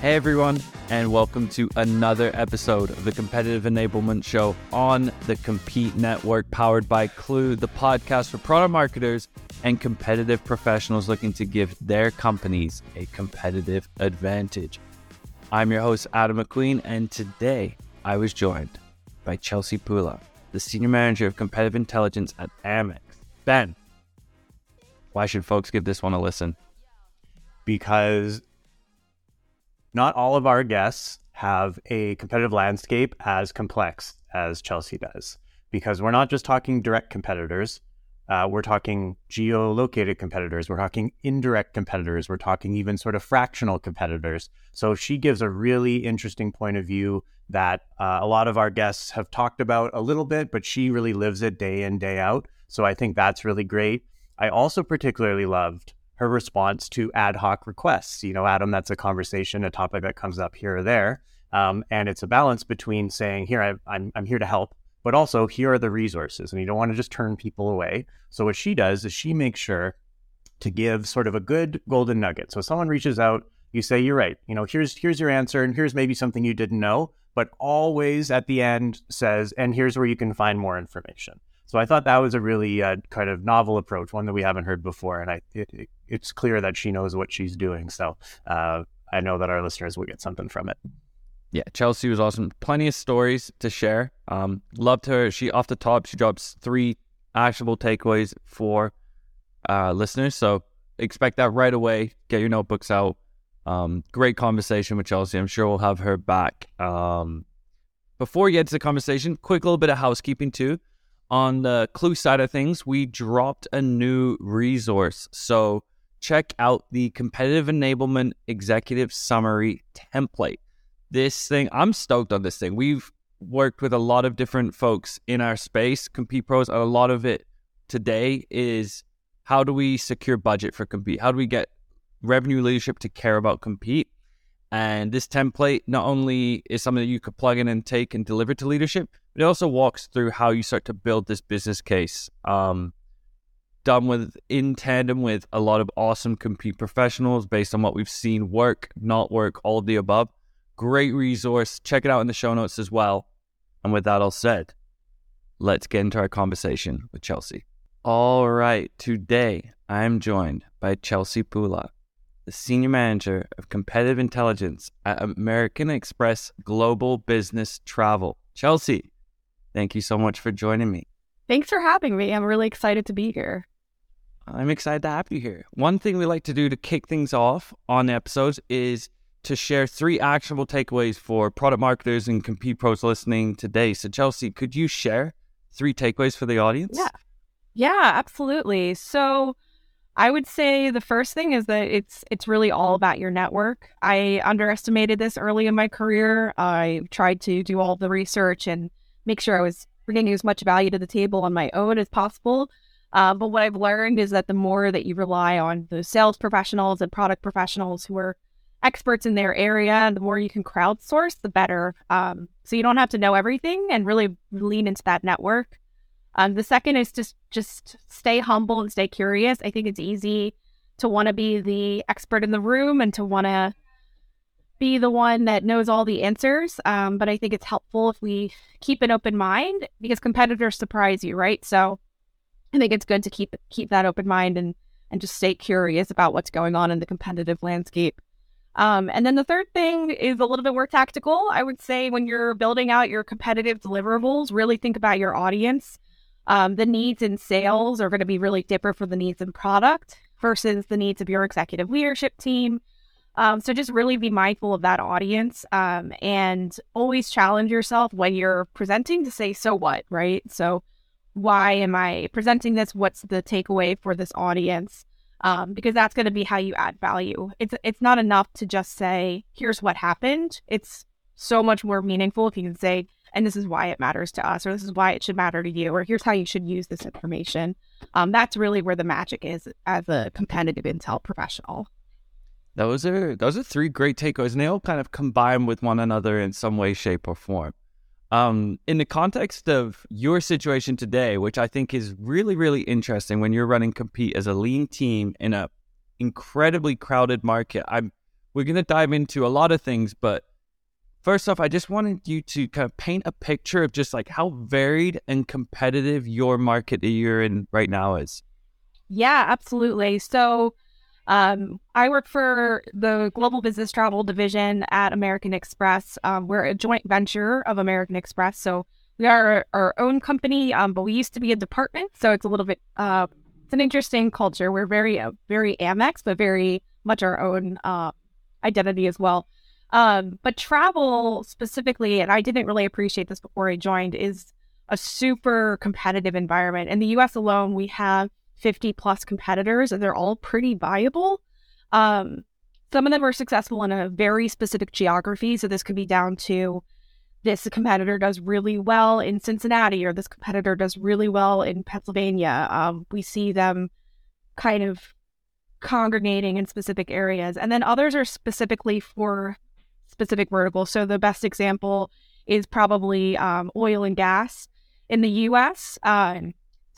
Hey everyone, and welcome to another episode of the Competitive Enablement Show on the Compete Network, powered by Klue, the podcast for product marketers and competitive professionals looking to give their companies a competitive advantage. I'm your host, Adam McQueen, and today I was joined by Chelsea Pula, the Senior Manager of Competitive Intelligence at Amex. Ben, why should folks give this one a listen? Because not all of our guests have a competitive landscape as complex as Chelsea does. Because we're not just talking direct competitors, uh, we're talking geolocated competitors, we're talking indirect competitors, we're talking even sort of fractional competitors. So she gives a really interesting point of view that uh, a lot of our guests have talked about a little bit, but she really lives it day in, day out. So I think that's really great. I also particularly loved her response to ad hoc requests. You know, Adam, that's a conversation, a topic that comes up here or there. Um, and it's a balance between saying, here, I, I'm, I'm here to help, but also here are the resources. And you don't want to just turn people away. So what she does is she makes sure to give sort of a good golden nugget. So someone reaches out, you say, you're right. You know, here's here's your answer, and here's maybe something you didn't know, but always at the end says, and here's where you can find more information. So I thought that was a really uh, kind of novel approach, one that we haven't heard before, and I it, it, it's clear that she knows what she's doing. So uh, I know that our listeners will get something from it. Yeah, Chelsea was awesome. Plenty of stories to share. Um, loved her. She off the top, she drops three actionable takeaways for uh, listeners. So expect that right away. Get your notebooks out. Um, great conversation with Chelsea. I'm sure we'll have her back. Um, before we get to the conversation, quick little bit of housekeeping too on the Klue side of things, we dropped a new resource. So check out the competitive enablement executive summary template. This thing, I'm stoked on this thing. We've worked with a lot of different folks in our space, Compete Pros. and A lot of it today is how do we secure budget for Compete? How do we get revenue leadership to care about Compete? And this template not only is something that you could plug in and take and deliver to leadership, it also walks through how you start to build this business case. Um, done with in tandem with a lot of awesome compete professionals based on what we've seen work, not work, all of the above. Great resource. Check it out in the show notes as well. And with that all said, let's get into our conversation with Chelsea. All right, today I am joined by Chelsea Pula the Senior Manager of Competitive Intelligence at American Express Global Business Travel. Chelsea, thank you so much for joining me. Thanks for having me. I'm really excited to be here. I'm excited to have you here. One thing we like to do to kick things off on episodes is to share three actionable takeaways for product marketers and compete pros listening today. So, Chelsea, could you share three takeaways for the audience? Yeah. Yeah, absolutely. So, I would say the first thing is that it's it's really all about your network. I underestimated this early in my career. I tried to do all the research and make sure I was bringing as much value to the table on my own as possible. Uh, but what I've learned is that the more that you rely on the sales professionals and product professionals who are experts in their area, the more you can crowdsource, the better. Um, so you don't have to know everything and really lean into that network. Um, the second is just just stay humble and stay curious. I think it's easy to want to be the expert in the room and to want to be the one that knows all the answers. Um, but I think it's helpful if we keep an open mind because competitors surprise you, right? So I think it's good to keep keep that open mind and and just stay curious about what's going on in the competitive landscape. Um, and then the third thing is a little bit more tactical. I would say when you're building out your competitive deliverables, really think about your audience. Um, the needs in sales are going to be really different from the needs in product versus the needs of your executive leadership team. Um, so just really be mindful of that audience um, and always challenge yourself when you're presenting to say, so what, right? So why am I presenting this? What's the takeaway for this audience? Um, because that's going to be how you add value. It's it's not enough to just say, here's what happened. It's so much more meaningful if you can say, and this is why it matters to us, or this is why it should matter to you, or here's how you should use this information. Um, that's really where the magic is as a competitive intel professional. Those are those are three great takeaways, and they all kind of combine with one another in some way, shape, or form. Um, in the context of your situation today, which I think is really, really interesting when you're running compete as a lean team in a incredibly crowded market, I'm we're going to dive into a lot of things, but first off, I just wanted you to kind of paint a picture of just like how varied and competitive your market that you're in right now is. Yeah, absolutely. So, um, I work for the Global Business Travel Division at American Express. Um, we're a joint venture of American Express. So, we are our own company, um, but we used to be a department. So, it's a little bit, uh, it's an interesting culture. We're very, uh, very Amex, but very much our own uh, identity as well. Um, but travel specifically, and I didn't really appreciate this before I joined, is a super competitive environment. In the US alone, we have 50 plus competitors and they're all pretty viable. Um, some of them are successful in a very specific geography. So this could be down to this competitor does really well in Cincinnati or this competitor does really well in Pennsylvania. Um, we see them kind of congregating in specific areas. And then others are specifically for specific verticals. So the best example is probably um, oil and gas in the US. Uh,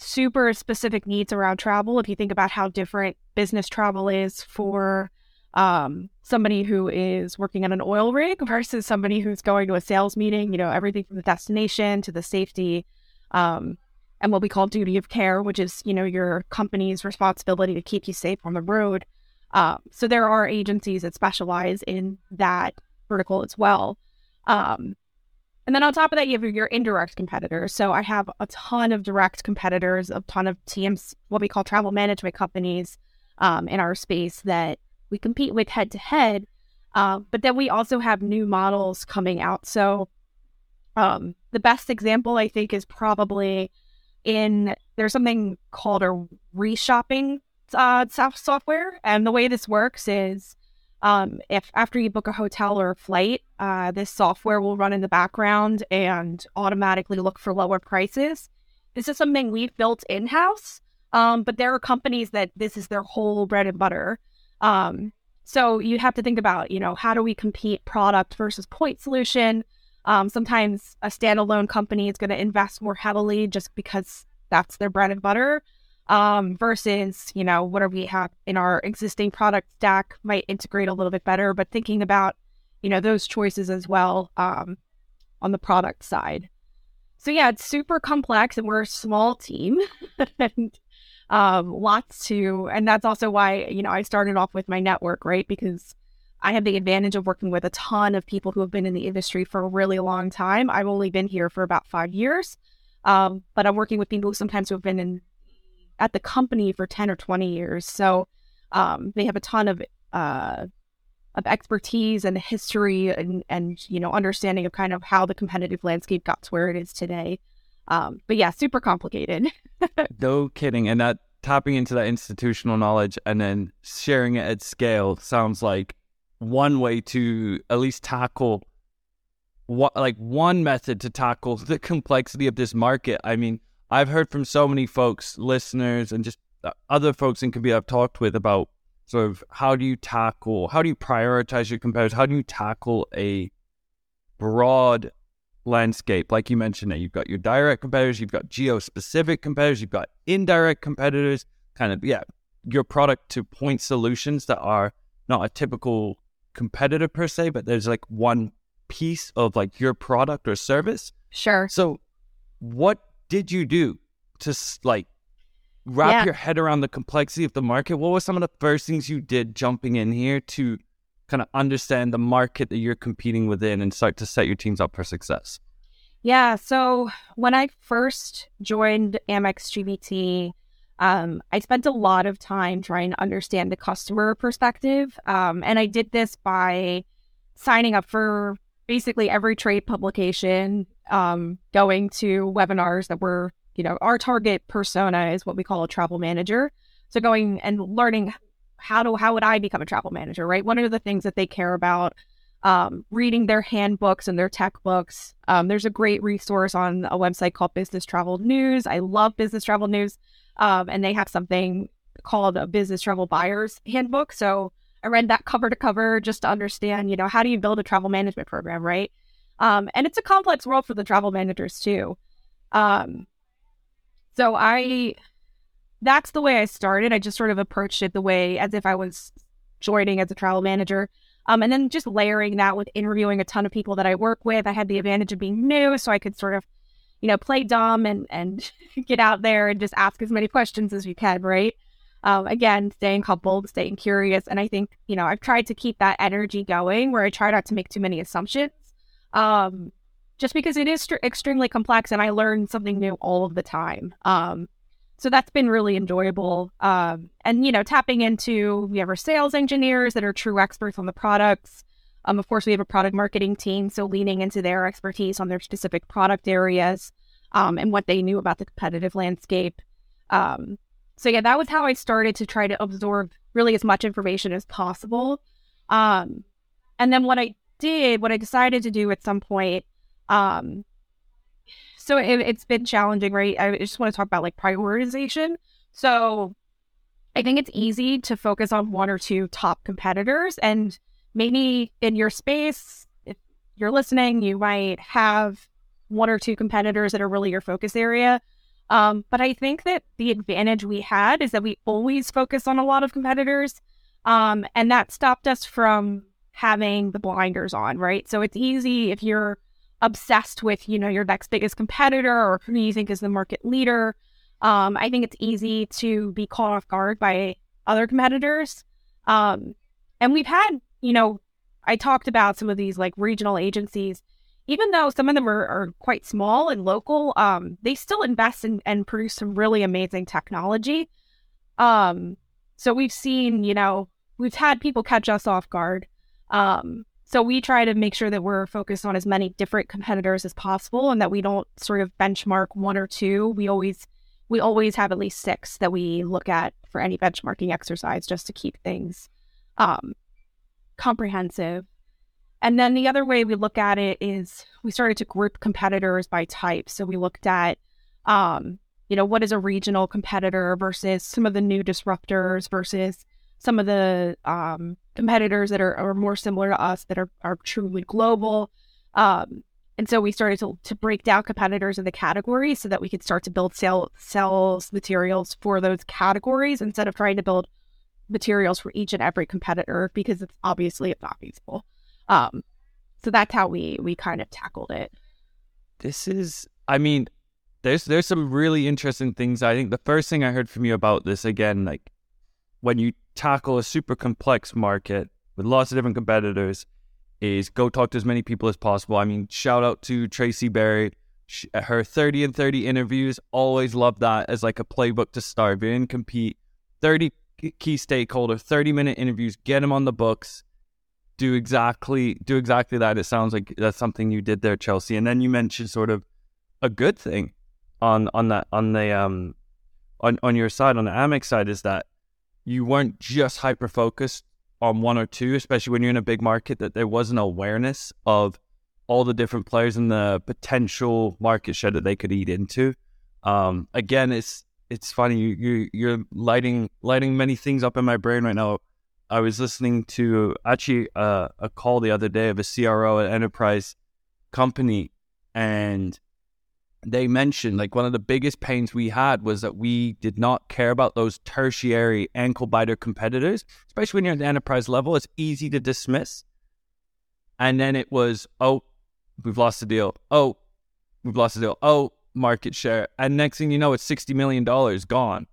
super specific needs around travel. If you think about how different business travel is for um, somebody who is working on an oil rig versus somebody who's going to a sales meeting, you know, everything from the destination to the safety um, and what we call duty of care, which is, you know, your company's responsibility to keep you safe on the road. Uh, so there are agencies that specialize in that vertical as well. Um, and then on top of that, you have your indirect competitors. So I have a ton of direct competitors, a ton of TMs, what we call travel management companies um, in our space that we compete with head to head. But then we also have new models coming out. So um, the best example, I think, is probably in there's something called a reshopping uh, software. And the way this works is um, if after you book a hotel or a flight, uh, this software will run in the background and automatically look for lower prices. This is something we've built in house, um, but there are companies that this is their whole bread and butter. Um, so you have to think about, you know, how do we compete product versus point solution? Um, sometimes a standalone company is going to invest more heavily just because that's their bread and butter um, versus, you know, whatever we have in our existing product stack might integrate a little bit better, but thinking about, you know, those choices as well um, on the product side. So yeah, it's super complex and we're a small team and um, lots to, and that's also why, you know, I started off with my network, right? Because I have the advantage of working with a ton of people who have been in the industry for a really long time. I've only been here for about five years, um, but I'm working with people sometimes who have been in at the company for 10 or 20 years. So um, they have a ton of uh, of expertise and history and, and, you know, understanding of kind of how the competitive landscape got to where it is today. Um, but yeah, super complicated. no kidding. And that tapping into that institutional knowledge and then sharing it at scale sounds like one way to at least tackle what like one method to tackle the complexity of this market. I mean, I've heard from so many folks, listeners, and just uh, other folks in community I've talked with about sort of how do you tackle, how do you prioritize your competitors, how do you tackle a broad landscape? Like you mentioned, that you've got your direct competitors, you've got geo-specific competitors, you've got indirect competitors, kind of yeah, your product to point solutions that are not a typical competitor per se, but there's like one piece of like your product or service. Sure. So, what did you do to like wrap yeah. your head around the complexity of the market? What were some of the first things you did jumping in here to kind of understand the market that you're competing within and start to set your teams up for success? Yeah. So when I first joined Amex GBT, um, I spent a lot of time trying to understand the customer perspective. Um, and I did this by signing up for basically every trade publication, um, going to webinars that were, you know, our target persona is what we call a travel manager. So going and learning how to how would I become a travel manager, right? What are the things that they care about? Um, reading their handbooks and their tech books. Um, there's a great resource on a website called Business Travel News. I love Business Travel News, um, and they have something called a Business Travel Buyer's Handbook. So I read that cover to cover just to understand, you know, how do you build a travel management program, right? Um, and it's a complex world for the travel managers too. Um, so I, that's the way I started. I just sort of approached it the way as if I was joining as a travel manager. Um, and then just layering that with interviewing a ton of people that I work with. I had the advantage of being new, so I could sort of, you know, play dumb and and get out there and just ask as many questions as you can, right? Um, again, staying coupled, staying curious, and I think you know I've tried to keep that energy going where I try not to make too many assumptions, um, just because it is extremely complex and I learn something new all of the time. Um, so that's been really enjoyable. Um, and you know, tapping into we have our sales engineers that are true experts on the products. Um, of course, we have a product marketing team, so leaning into their expertise on their specific product areas um, and what they knew about the competitive landscape. Um, so yeah, that was how I started to try to absorb really as much information as possible. Um, and then what I did, what I decided to do at some point, um, so it, has been challenging, right? I just want to talk about like prioritization. So I think it's easy to focus on one or two top competitors, and maybe in your space, if you're listening, you might have one or two competitors that are really your focus area. Um, but I think that the advantage we had is that we always focus on a lot of competitors. Um, and that stopped us from having the blinders on, right? So it's easy if you're obsessed with, you know, your next biggest competitor or who you think is the market leader. Um, I think it's easy to be caught off guard by other competitors. Um, and we've had, you know, I talked about some of these like regional agencies, even though some of them are, are quite small and local, um, they still invest in, and produce some really amazing technology. Um, so we've seen, you know, we've had people catch us off guard. Um, so we try to make sure that we're focused on as many different competitors as possible and that we don't sort of benchmark one or two. We always we always have at least six that we look at for any benchmarking exercise just to keep things um, comprehensive. And then the other way we look at it is we started to group competitors by type. So we looked at, um, you know, what is a regional competitor versus some of the new disruptors versus some of the um, competitors that are, are more similar to us that are, are truly global. Um, and so we started to, to break down competitors in the categories so that we could start to build sell, sales materials for those categories instead of trying to build materials for each and every competitor because it's obviously it's not feasible. Um, so that's how we we kind of tackled it. This is, I mean, there's there's some really interesting things. I think the first thing I heard from you about this again, like when you tackle a super complex market with lots of different competitors is go talk to as many people as possible. I mean, shout out to Tracy Berry. Her 30 and 30 interviews, always love that as like a playbook to start. in, compete, 30 key stakeholder, 30 minute interviews, get them on the books. Do exactly do exactly that. It sounds like that's something you did there, Chelsea. And then you mentioned sort of a good thing on on that on the um on on your side on the Amex side is that you weren't just hyper focused on one or two, especially when you're in a big market, that there was an awareness of all the different players and the potential market share that they could eat into. Um, again, it's it's funny you, you you're lighting lighting many things up in my brain right now. I was listening to actually uh, a call the other day of a CRO at enterprise company, and they mentioned like one of the biggest pains we had was that we did not care about those tertiary ankle biter competitors, especially when you're at the enterprise level. It's easy to dismiss. And then it was, oh, we've lost the deal. Oh, we've lost the deal. Oh, market share. And next thing you know, it's $60 million gone.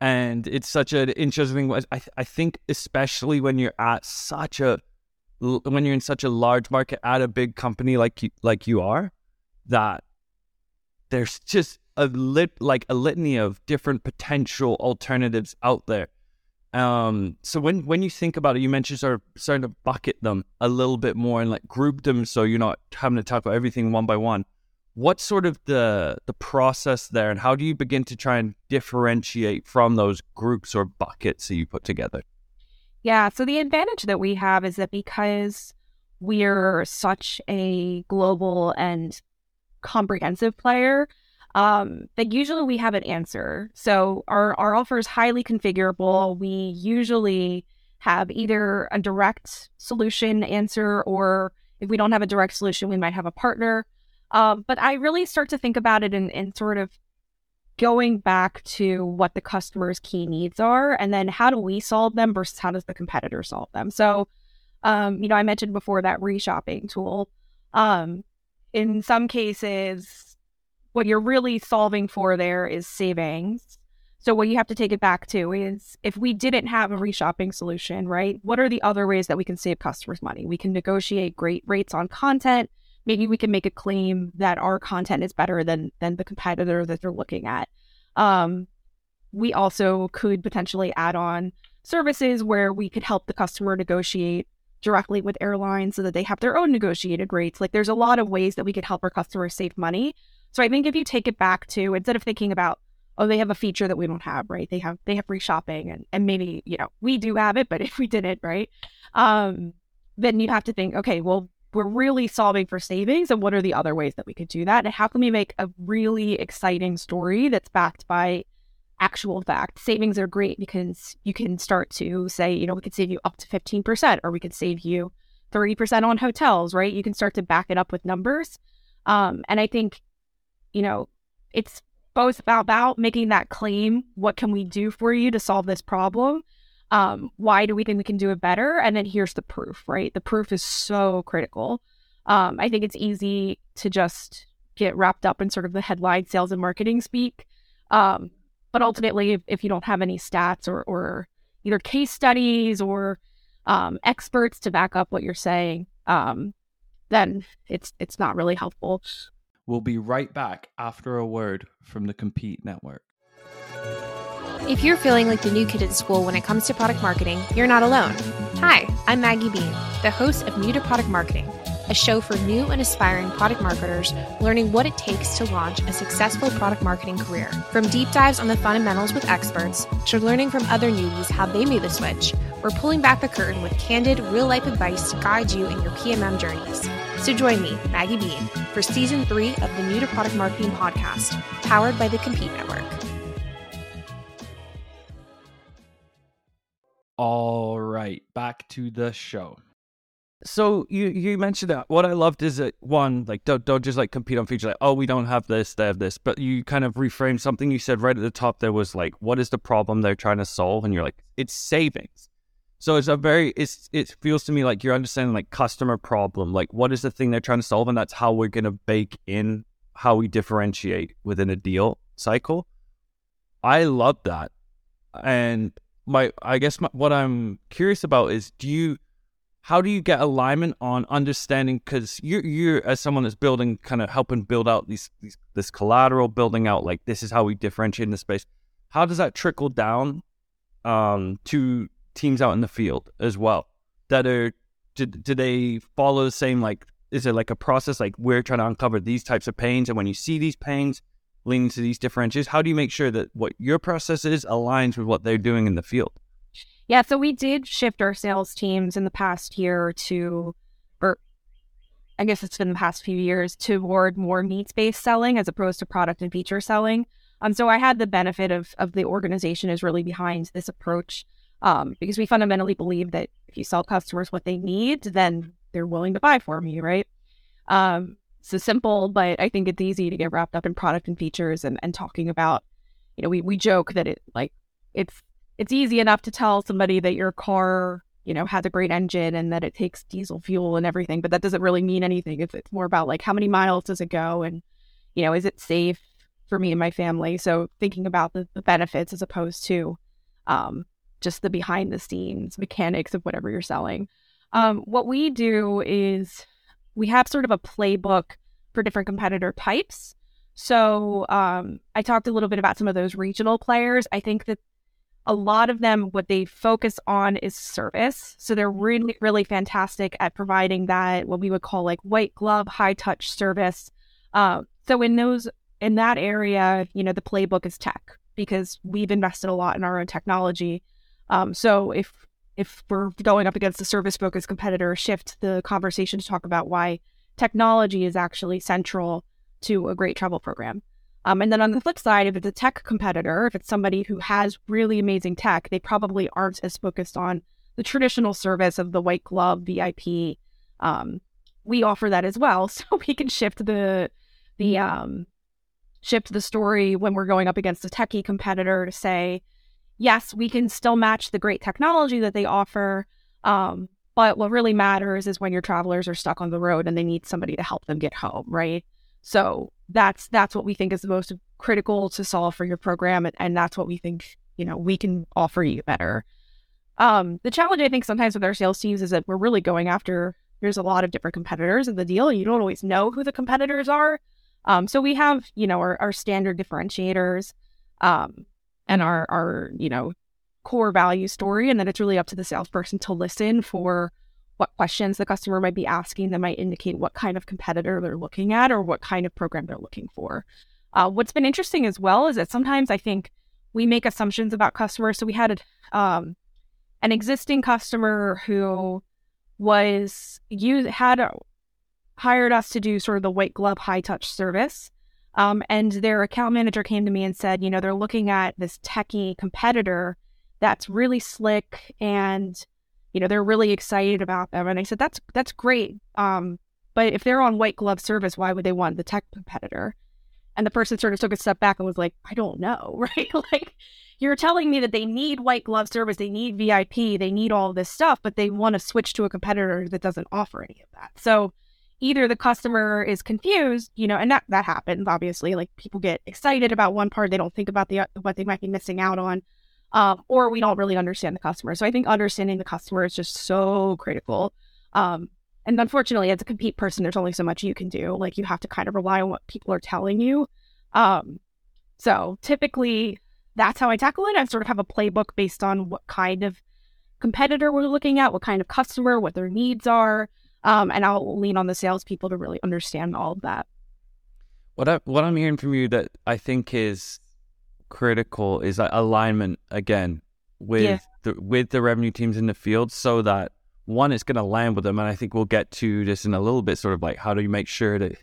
And it's such an interesting. I, I think, especially when you're at such a, when you're in such a large market at a big company like you, like you are, that there's just a lit like a litany of different potential alternatives out there. Um, so when when you think about it, you mentioned sort of starting to bucket them a little bit more and like group them so you're not having to talk about everything one by one. What's sort of the the process there, and how do you begin to try and differentiate from those groups or buckets that you put together? Yeah, so the advantage that we have is that because we're such a global and comprehensive player, um, that usually we have an answer. So our, our offer is highly configurable. We usually have either a direct solution answer, or if we don't have a direct solution, we might have a partner. Um, but I really start to think about it in, in sort of going back to what the customer's key needs are, and then how do we solve them versus how does the competitor solve them. So Um, you know, I mentioned before that reshopping tool. Um, in some cases, what you're really solving for there is savings. So what you have to take it back to is if we didn't have a reshopping solution, right? What are the other ways that we can save customers money? We can negotiate great rates on content. Maybe we can make a claim that our content is better than than the competitor that they're looking at. Um, we also could potentially add on services where we could help the customer negotiate directly with airlines so that they have their own negotiated rates. Like there's a lot of ways that we could help our customers save money. So I think if you take it back to instead of thinking about, oh, they have a feature that we don't have, right? They have they have reshopping and, and maybe, you know, we do have it, but if we didn't, right? Um, then you have to think, okay, well, we're really solving for savings and what are the other ways that we could do that? And how can we make a really exciting story that's backed by actual fact. Savings are great because you can start to say, you know, we could save you up to 15% or we could save you 30% on hotels, right? You can start to back it up with numbers. Um, and I think, you know, it's both about, about making that claim. What can we do for you to solve this problem? Um, why do we think we can do it better? And then here's the proof, right? The proof is so critical. Um, I think it's easy to just get wrapped up in sort of the headline sales and marketing speak. Um, but ultimately, if, if you don't have any stats or, or either case studies or um, experts to back up what you're saying, um, then it's it's not really helpful. We'll be right back after a word from the Compete Network. If you're feeling like the new kid in school when it comes to product marketing, you're not alone. Hi, I'm Maggie Bean, the host of New to Product Marketing a show for new and aspiring product marketers learning what it takes to launch a successful product marketing career. From deep dives on the fundamentals with experts to learning from other newbies how they made the switch, we're pulling back the curtain with candid, real life advice to guide you in your PMM journeys. So join me, Maggie Bean, for season three of the New to Product Marketing podcast, powered by the Compete Network. All right, back to the show. So you you mentioned that what I loved is that one like don't don't just like compete on features like oh we don't have this they have this but you kind of reframe something you said right at the top there was like what is the problem they're trying to solve? And you're like it's savings. So it's a very it's it feels to me like you're understanding like customer problem like what is the thing they're trying to solve? And that's how we're to bake in how we differentiate within a deal cycle. I love that. And my I guess my, what I'm curious about is do you how do you get alignment on understanding because you're you as someone that's building kind of helping build out these, these this collateral building out like this is how we differentiate in the space how does that trickle down um, to teams out in the field as well? That are do, do they follow the same like is it like a process like we're trying to uncover these types of pains and when you see these pains leaning to these differentiators how do you make sure that what your process is aligns with what they're doing in the field yeah, so we did shift our sales teams in the past year to, or I guess it's been the past few years, toward more needs based selling as opposed to product and feature selling. Um, so I had the benefit of of the organization is really behind this approach, um, because we fundamentally believe that if you sell customers what they need, then they're willing to buy from you, right? Um, so simple, but I think it's easy to get wrapped up in product and features and, and talking about, you know, we, we joke that it like it's it's easy enough to tell somebody that your car, you know, has a great engine and that it takes diesel fuel and everything, but that doesn't really mean anything. It's, it's more about like how many miles does it go and, you know, is it safe for me and my family? So thinking about the, the benefits as opposed to um, just the behind the scenes mechanics of whatever you're selling. Um, what we do is we have sort of a playbook for different competitor types. So um, I talked a little bit about some of those regional players. I think that a lot of them, what they focus on is service. So they're really, really fantastic at providing that, what we would call like white glove, high touch service. Uh, so in those, in that area, you know, the playbook is tech because we've invested a lot in our own technology. Um, so if, if we're going up against a service focused competitor, shift the conversation to talk about why technology is actually central to a great travel program. Um, and then on the flip side, if it's a tech competitor, if it's somebody who has really amazing tech, they probably aren't as focused on the traditional service of the white glove VIP. Um, we offer that as well, so we can shift the the um, shift the story when we're going up against a techie competitor to say, yes, we can still match the great technology that they offer, um, But what really matters is when your travelers are stuck on the road and they need somebody to help them get home, right? So that's that's what we think is the most critical to solve for your program, and, and that's what we think you know we can offer you better. Um, the challenge I think sometimes with our sales teams is that we're really going after. There's a lot of different competitors in the deal, and you don't always know who the competitors are. Um, so we have you know our, our standard differentiators, um, and our our you know core value story, and then it's really up to the salesperson to listen for what questions the customer might be asking that might indicate what kind of competitor they're looking at or what kind of program they're looking for. Uh, what's been interesting as well is that sometimes I think we make assumptions about customers. So we had um, an existing customer who was you had hired us to do sort of the white glove high touch service. Um, and their account manager came to me and said, you know, they're looking at this techie competitor that's really slick and you know they're really excited about them. And i said that's that's great. Um, but if they're on white glove service why would they want the tech competitor? And the person sort of took a step back and was like i don't know right? Like you're telling me that they need white glove service they need vip they need all this stuff but they want to switch to a competitor that doesn't offer any of that. So either the customer is confused you know and that that happens obviously like people get excited about one part they don't think about the what they might be missing out on um, or we don't really understand the customer. So I think understanding the customer is just so critical. Um, and unfortunately, as a compete person, there's only so much you can do. Like you have to kind of rely on what people are telling you. Um, so typically, that's how I tackle it. I sort of have a playbook based on what kind of competitor we're looking at, what kind of customer, what their needs are, um, and I'll lean on the salespeople to really understand all of that. What I, what I'm hearing from you that I think is critical is that alignment again with yeah. the with the revenue teams in the field so that one it's going to land with them and i think we'll get to this in a little bit sort of like how do you make sure that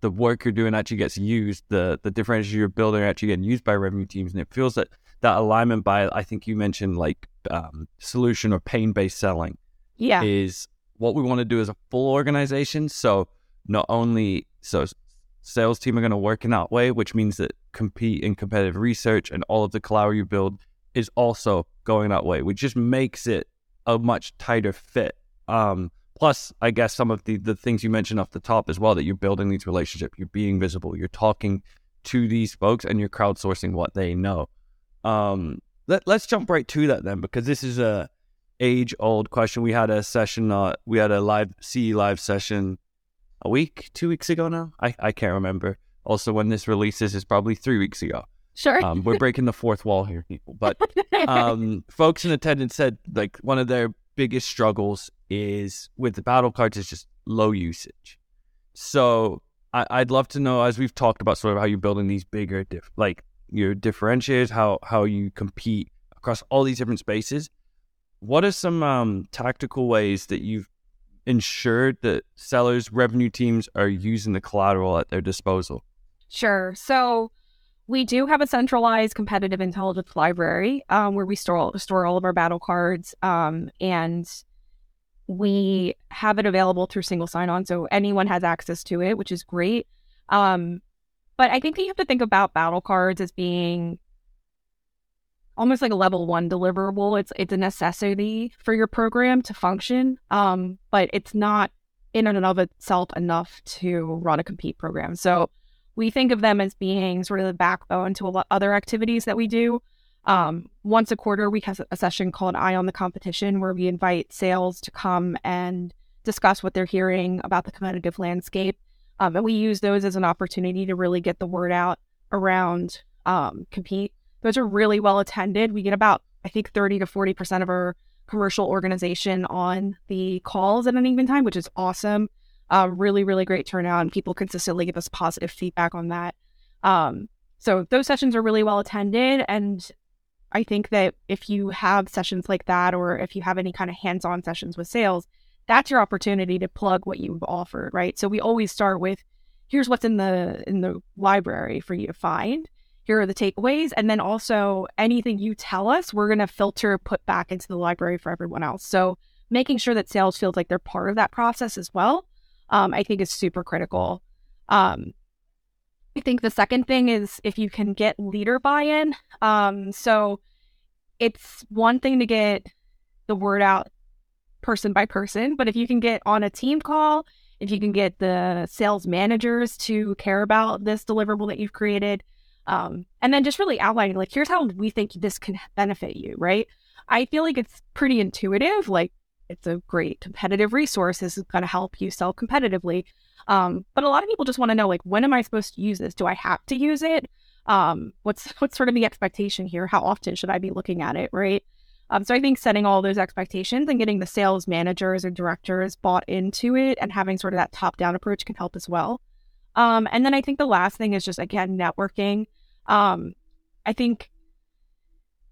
the work you're doing actually gets used the the differentiators you're building are actually getting used by revenue teams and it feels that that alignment by i think you mentioned like um, solution or pain based selling yeah is what we want to do as a full organization so not only so sales team are going to work in that way which means that compete in competitive research and all of the collateral you build is also going that way, which just makes it a much tighter fit. Um, plus, I guess some of the, the things you mentioned off the top as well that you're building these relationships, you're being visible, you're talking to these folks, and you're crowdsourcing what they know. Um, let, let's jump right to that then, because this is a age old question. We had a session, uh, we had a live CE live session a week, two weeks ago now. I, I can't remember also, when this releases is probably three weeks ago. Sure. Um, we're breaking the fourth wall here, people. But um, folks in attendance said like one of their biggest struggles is with the battle cards is just low usage. So I, would love to know, as we've talked about, sort of how you're building these bigger, diff- like your differentiators, how how you compete across all these different spaces. What are some um, tactical ways that you've ensured that sellers, revenue teams are using the collateral at their disposal? Sure. So we do have a centralized competitive intelligence library um, where we store store all of our battle cards, um, and we have it available through single sign-on, so anyone has access to it, which is great. Um, but I think that you have to think about battle cards as being almost like a level one deliverable. It's it's a necessity for your program to function, um, but it's not in and of itself enough to run a compete program. So we think of them as being sort of the backbone to a lot other activities that we do. Um, once a quarter, we have a session called Eye on the Competition, where we invite sales to come and discuss what they're hearing about the competitive landscape. Um, and we use those as an opportunity to really get the word out around um, compete. Those are really well attended. We get about, I think, 30 to 40% of our commercial organization on the calls at any given time, which is awesome. Uh, really, really great turnout, and people consistently give us positive feedback on that. Um, so those sessions are really well attended, and I think that if you have sessions like that, or if you have any kind of hands-on sessions with sales, that's your opportunity to plug what you've offered, right? So we always start with, here's what's in the in the library for you to find. Here are the takeaways, and then also anything you tell us, we're going to filter put back into the library for everyone else. So making sure that sales feels like they're part of that process as well um, I think is super critical. Um, I think the second thing is if you can get leader buy in. Um, so it's one thing to get the word out person by person, but if you can get on a team call, if you can get the sales managers to care about this deliverable that you've created, um, and then just really outlining like here's how we think this can benefit you, right? I feel like it's pretty intuitive. Like it's a great competitive resource. This is going to help you sell competitively. Um, but a lot of people just want to know like when am I supposed to use this? Do I have to use it? Um, what's what's sort of the expectation here? How often should I be looking at it, right? Um, so I think setting all those expectations and getting the sales managers or directors bought into it and having sort of that top down approach can help as well. Um, and then I think the last thing is just again networking. Um, I think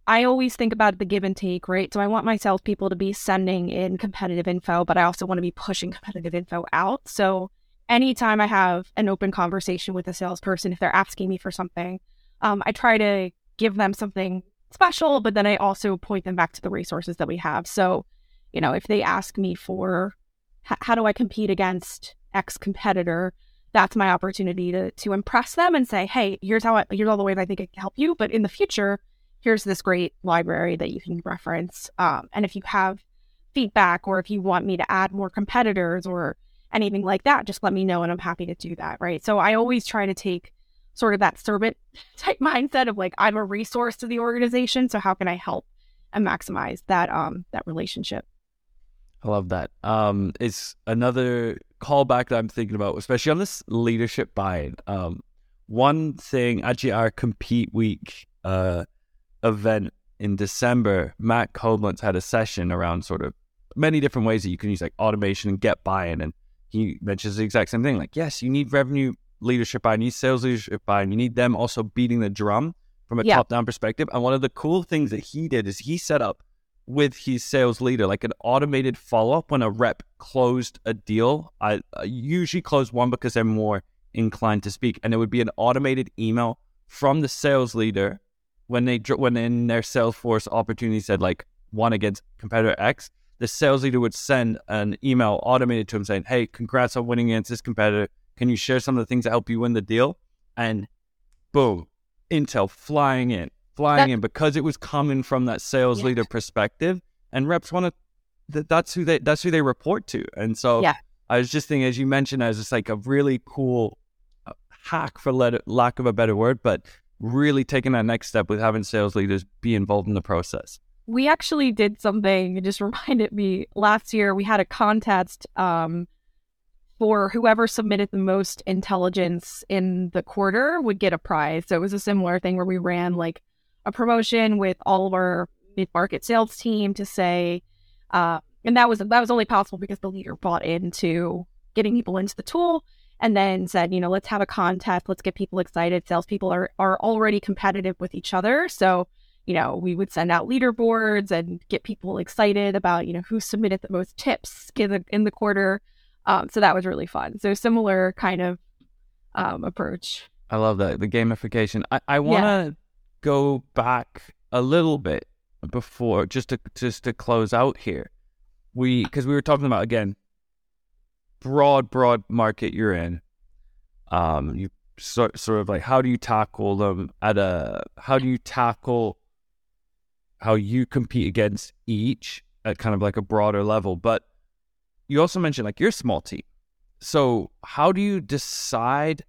I always think about the give and take, right? So I want my salespeople to be sending in competitive info, but I also want to be pushing competitive info out. So anytime I have an open conversation with a salesperson, if they're asking me for something, um, I try to give them something special, but then I also point them back to the resources that we have. So, you know, if they ask me for how do I compete against X competitor, that's my opportunity to to impress them and say, hey, here's how I, here's all the ways I think I can help you. But in the future, here's this great library that you can reference. Um, and if you have feedback or if you want me to add more competitors or anything like that, just let me know and I'm happy to do that. Right. So I always try to take sort of that servant type mindset of like I'm a resource to the organization. So how can I help and maximize that um that relationship? I love that. Um it's another callback that I'm thinking about, especially on this leadership buy-in. Um one thing actually our compete week uh event in December, Matt Koblenz had a session around sort of many different ways that you can use like automation and get buy-in and he mentions the exact same thing. Like, yes, you need revenue leadership buy, you need sales leadership buy, and you need them also beating the drum from a yeah. top down perspective. And one of the cool things that he did is he set up with his sales leader like an automated follow up when a rep closed a deal. I, I usually close one because they're more inclined to speak, and it would be an automated email from the sales leader when they when in their Salesforce opportunity said like won against competitor X the sales leader would send an email automated to him saying, Hey, congrats on winning against this competitor. Can you share some of the things that help you win the deal? And boom, Intel flying in, flying that, in because it was coming from that sales yeah. leader perspective. And reps want to, that, that's who they, that's who they report to. And so yeah. I was just thinking, as you mentioned, as just like a really cool uh, hack for let, lack of a better word, but really taking that next step with having sales leaders be involved in the process we actually did something. It just reminded me last year we had a contest um, for whoever submitted the most intelligence in the quarter would get a prize. So it was a similar thing where we ran like a promotion with all of our mid market sales team to say, uh, and that was that was only possible because the leader bought into getting people into the tool and then said, you know, let's have a contest, let's get people excited. Salespeople are are already competitive with each other, so you know, we would send out leaderboards and get people excited about, you know, who submitted the most tips in the, in the quarter. Um, so that was really fun. So similar kind of um, approach. I love that the gamification. I, I want to. Go back a little bit before just to just to close out here. We because we were talking about again broad broad market you're in. Um, you sort sort of like how do you tackle them at a how do you tackle how you compete against each at kind of like a broader level. But you also mentioned like you're a small team. So how do you decide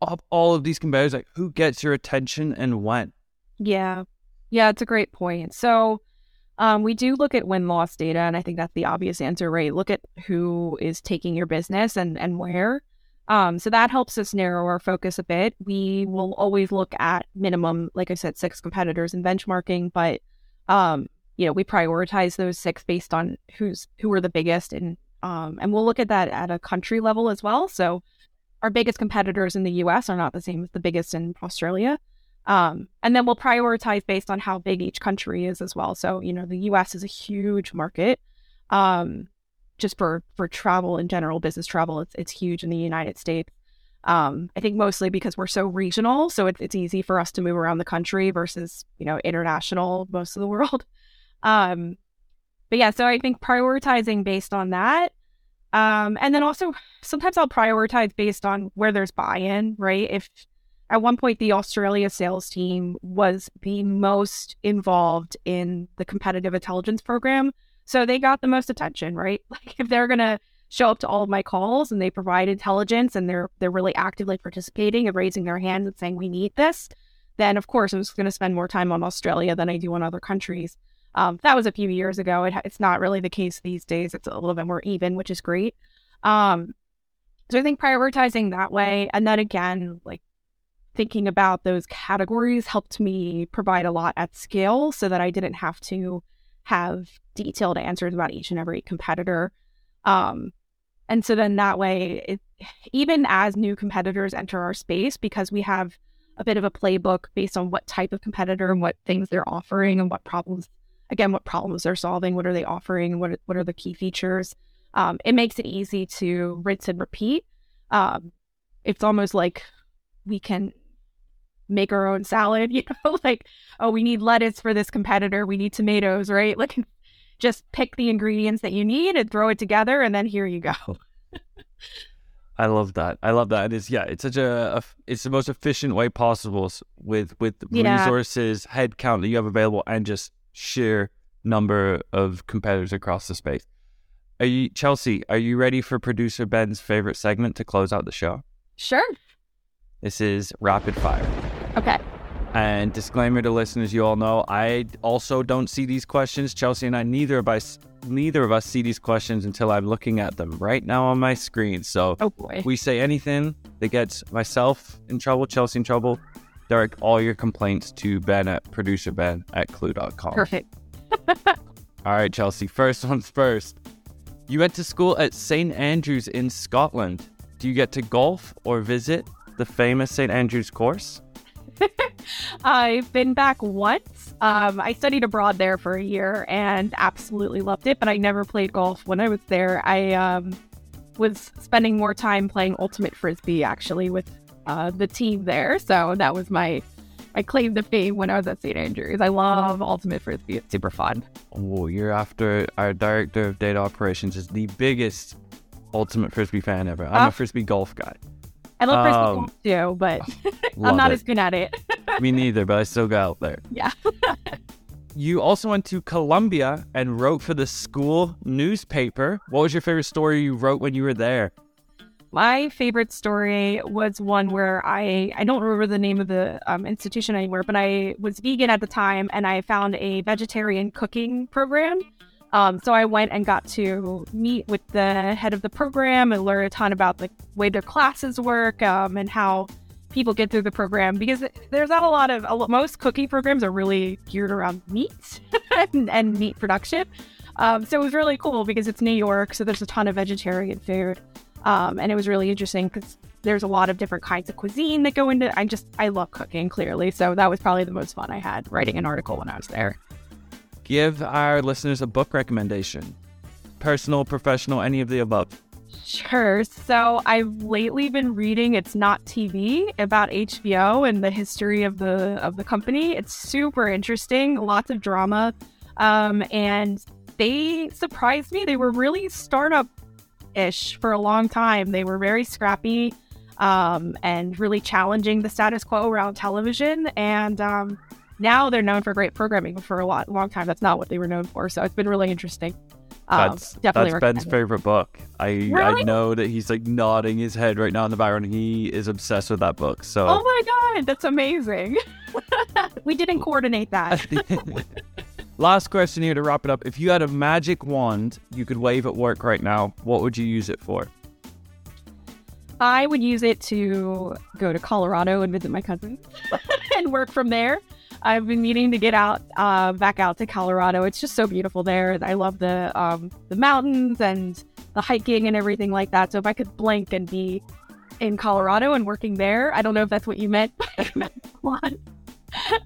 of all of these competitors, like who gets your attention and when? Yeah. Yeah, it's a great point. So um, we do look at win loss data, and I think that's the obvious answer, right? Look at who is taking your business and, and where. Um, so that helps us narrow our focus a bit. We will always look at minimum, like I said, six competitors in benchmarking, but um, you know, we prioritize those six based on who's who are the biggest, and um, and we'll look at that at a country level as well. So our biggest competitors in the U.S. are not the same as the biggest in Australia. Um, and then we'll prioritize based on how big each country is as well. So, you know, the US is a huge market. Um, just for, for travel in general, business travel, it's, it's huge in the United States. Um, I think mostly because we're so regional, so it, it's easy for us to move around the country versus you know international most of the world. Um, but yeah, so I think prioritizing based on that, um, and then also sometimes I'll prioritize based on where there's buy-in. Right? If at one point the Australia sales team was the most involved in the competitive intelligence program, So they got the most attention, right? Like if they're gonna show up to all of my calls and they provide intelligence and they're they're really actively participating and raising their hands and saying we need this, then of course I'm just going to spend more time on Australia than I do on other countries. Um, that was a few years ago. It, it's not really the case these days. It's a little bit more even, which is great. Um, so I think prioritizing that way, and then again, like thinking about those categories helped me provide a lot at scale, so that I didn't have to have detailed answers about each and every competitor. Um, and so then that way, it, even as new competitors enter our space, because we have a bit of a playbook based on what type of competitor and what things they're offering and what problems, again, what problems they're solving, what are they offering, what, what are the key features. Um, it makes it easy to rinse and repeat. Um, it's almost like we can make our own salad, you know, like, oh, we need lettuce for this competitor, we need tomatoes, right? Like, just pick the ingredients that you need and throw it together, and then here you go. I love that. I love that. It is yeah. It's such a, a it's the most efficient way possible with with yeah. resources, head count that you have available, and just sheer number of competitors across the space. Are you Chelsea? Are you ready for producer Ben's favorite segment to close out the show? Sure. This is rapid fire. Okay. And disclaimer to listeners, you all know I also don't see these questions. Chelsea and I, neither of us, neither of us see these questions until I'm looking at them right now on my screen. So oh boy. we say anything that gets myself in trouble, Chelsea in trouble, direct all your complaints to Ben at producer Ben at klue.com. Perfect. all right, Chelsea. First one's first. You went to school at St. Andrews in Scotland. Do you get to golf or visit the famous St. Andrews course? I've been back once. Um, I studied abroad there for a year and absolutely loved it, but I never played golf when I was there. I um, was spending more time playing Ultimate Frisbee actually with uh, the team there. So that was my my claim to fame when I was at St. Andrews. I love Ultimate Frisbee. It's super fun. Oh, you're after our director of data operations is the biggest Ultimate Frisbee fan ever. I'm uh, a Frisbee golf guy. I love um, too, but I'm not it. as good at it. Me neither, but I still got out there. Yeah. you also went to Columbia and wrote for the school newspaper. What was your favorite story you wrote when you were there? My favorite story was one where I I don't remember the name of the um, institution anymore, but I was vegan at the time and I found a vegetarian cooking program um, so I went and got to meet with the head of the program and learn a ton about the way their classes work um, and how people get through the program because there's not a lot of most cooking programs are really geared around meat and, and, meat production. Um, so it was really cool because it's New York, so there's a ton of vegetarian food, um, and it was really interesting because there's a lot of different kinds of cuisine that go into. I just I love cooking clearly, so that was probably the most fun I had writing an article when I was there give our listeners a book recommendation personal, professional, any of the above. Sure. So I've lately been reading It's Not TV about HBO and the history of the of the company. It's super interesting, lots of drama. Um, and they surprised me. They were really startup ish for a long time. They were very scrappy um, and really challenging the status quo around television. And um, now they're known for great programming. But for a lot, long time, that's not what they were known for. So it's been really interesting. Um, that's definitely that's Ben's favorite book. I really? I know that he's like nodding his head right now in the background. He is obsessed with that book. So oh my god, that's amazing. we didn't coordinate that. Last question here to wrap it up. If you had a magic wand you could wave at work right now, what would you use it for? I would use it to go to Colorado and visit my cousins and work from there. I've been meaning to get out, uh, back out to Colorado. It's just so beautiful there. I love the um, the mountains and the hiking and everything like that. So if I could blink and be in Colorado and working there, I don't know if that's what you meant.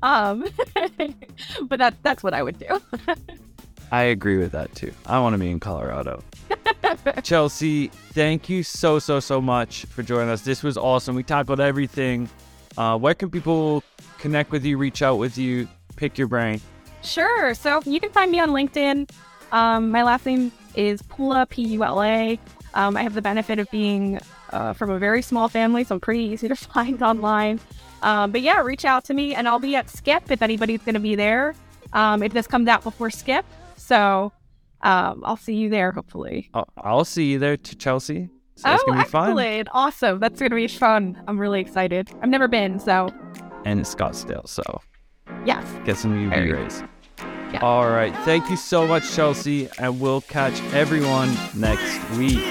um, but that that's what I would do. I agree with that too. I want to be in Colorado. Chelsea, thank you so so so much for joining us. This was awesome. We tackled everything. Uh, where can people connect with you, reach out with you, pick your brain? Sure. So you can find me on LinkedIn. Um, my last name is Pula, P U L A. Um, I have the benefit of being uh, from a very small family, so I'm pretty easy to find online. Um, but yeah, reach out to me, and I'll be at SCIP if anybody's going to be there. Um, if this comes out before SCIP, so Um, I'll see you there hopefully. I'll, I'll see you there to Chelsea. So it's oh, gonna be fun. Awesome. That's gonna be fun. I'm really excited. I've never been, so And it's Scottsdale, so yes. get some UV Very- rays. Yeah. All right. Thank you so much, Chelsea, and we'll catch everyone next week.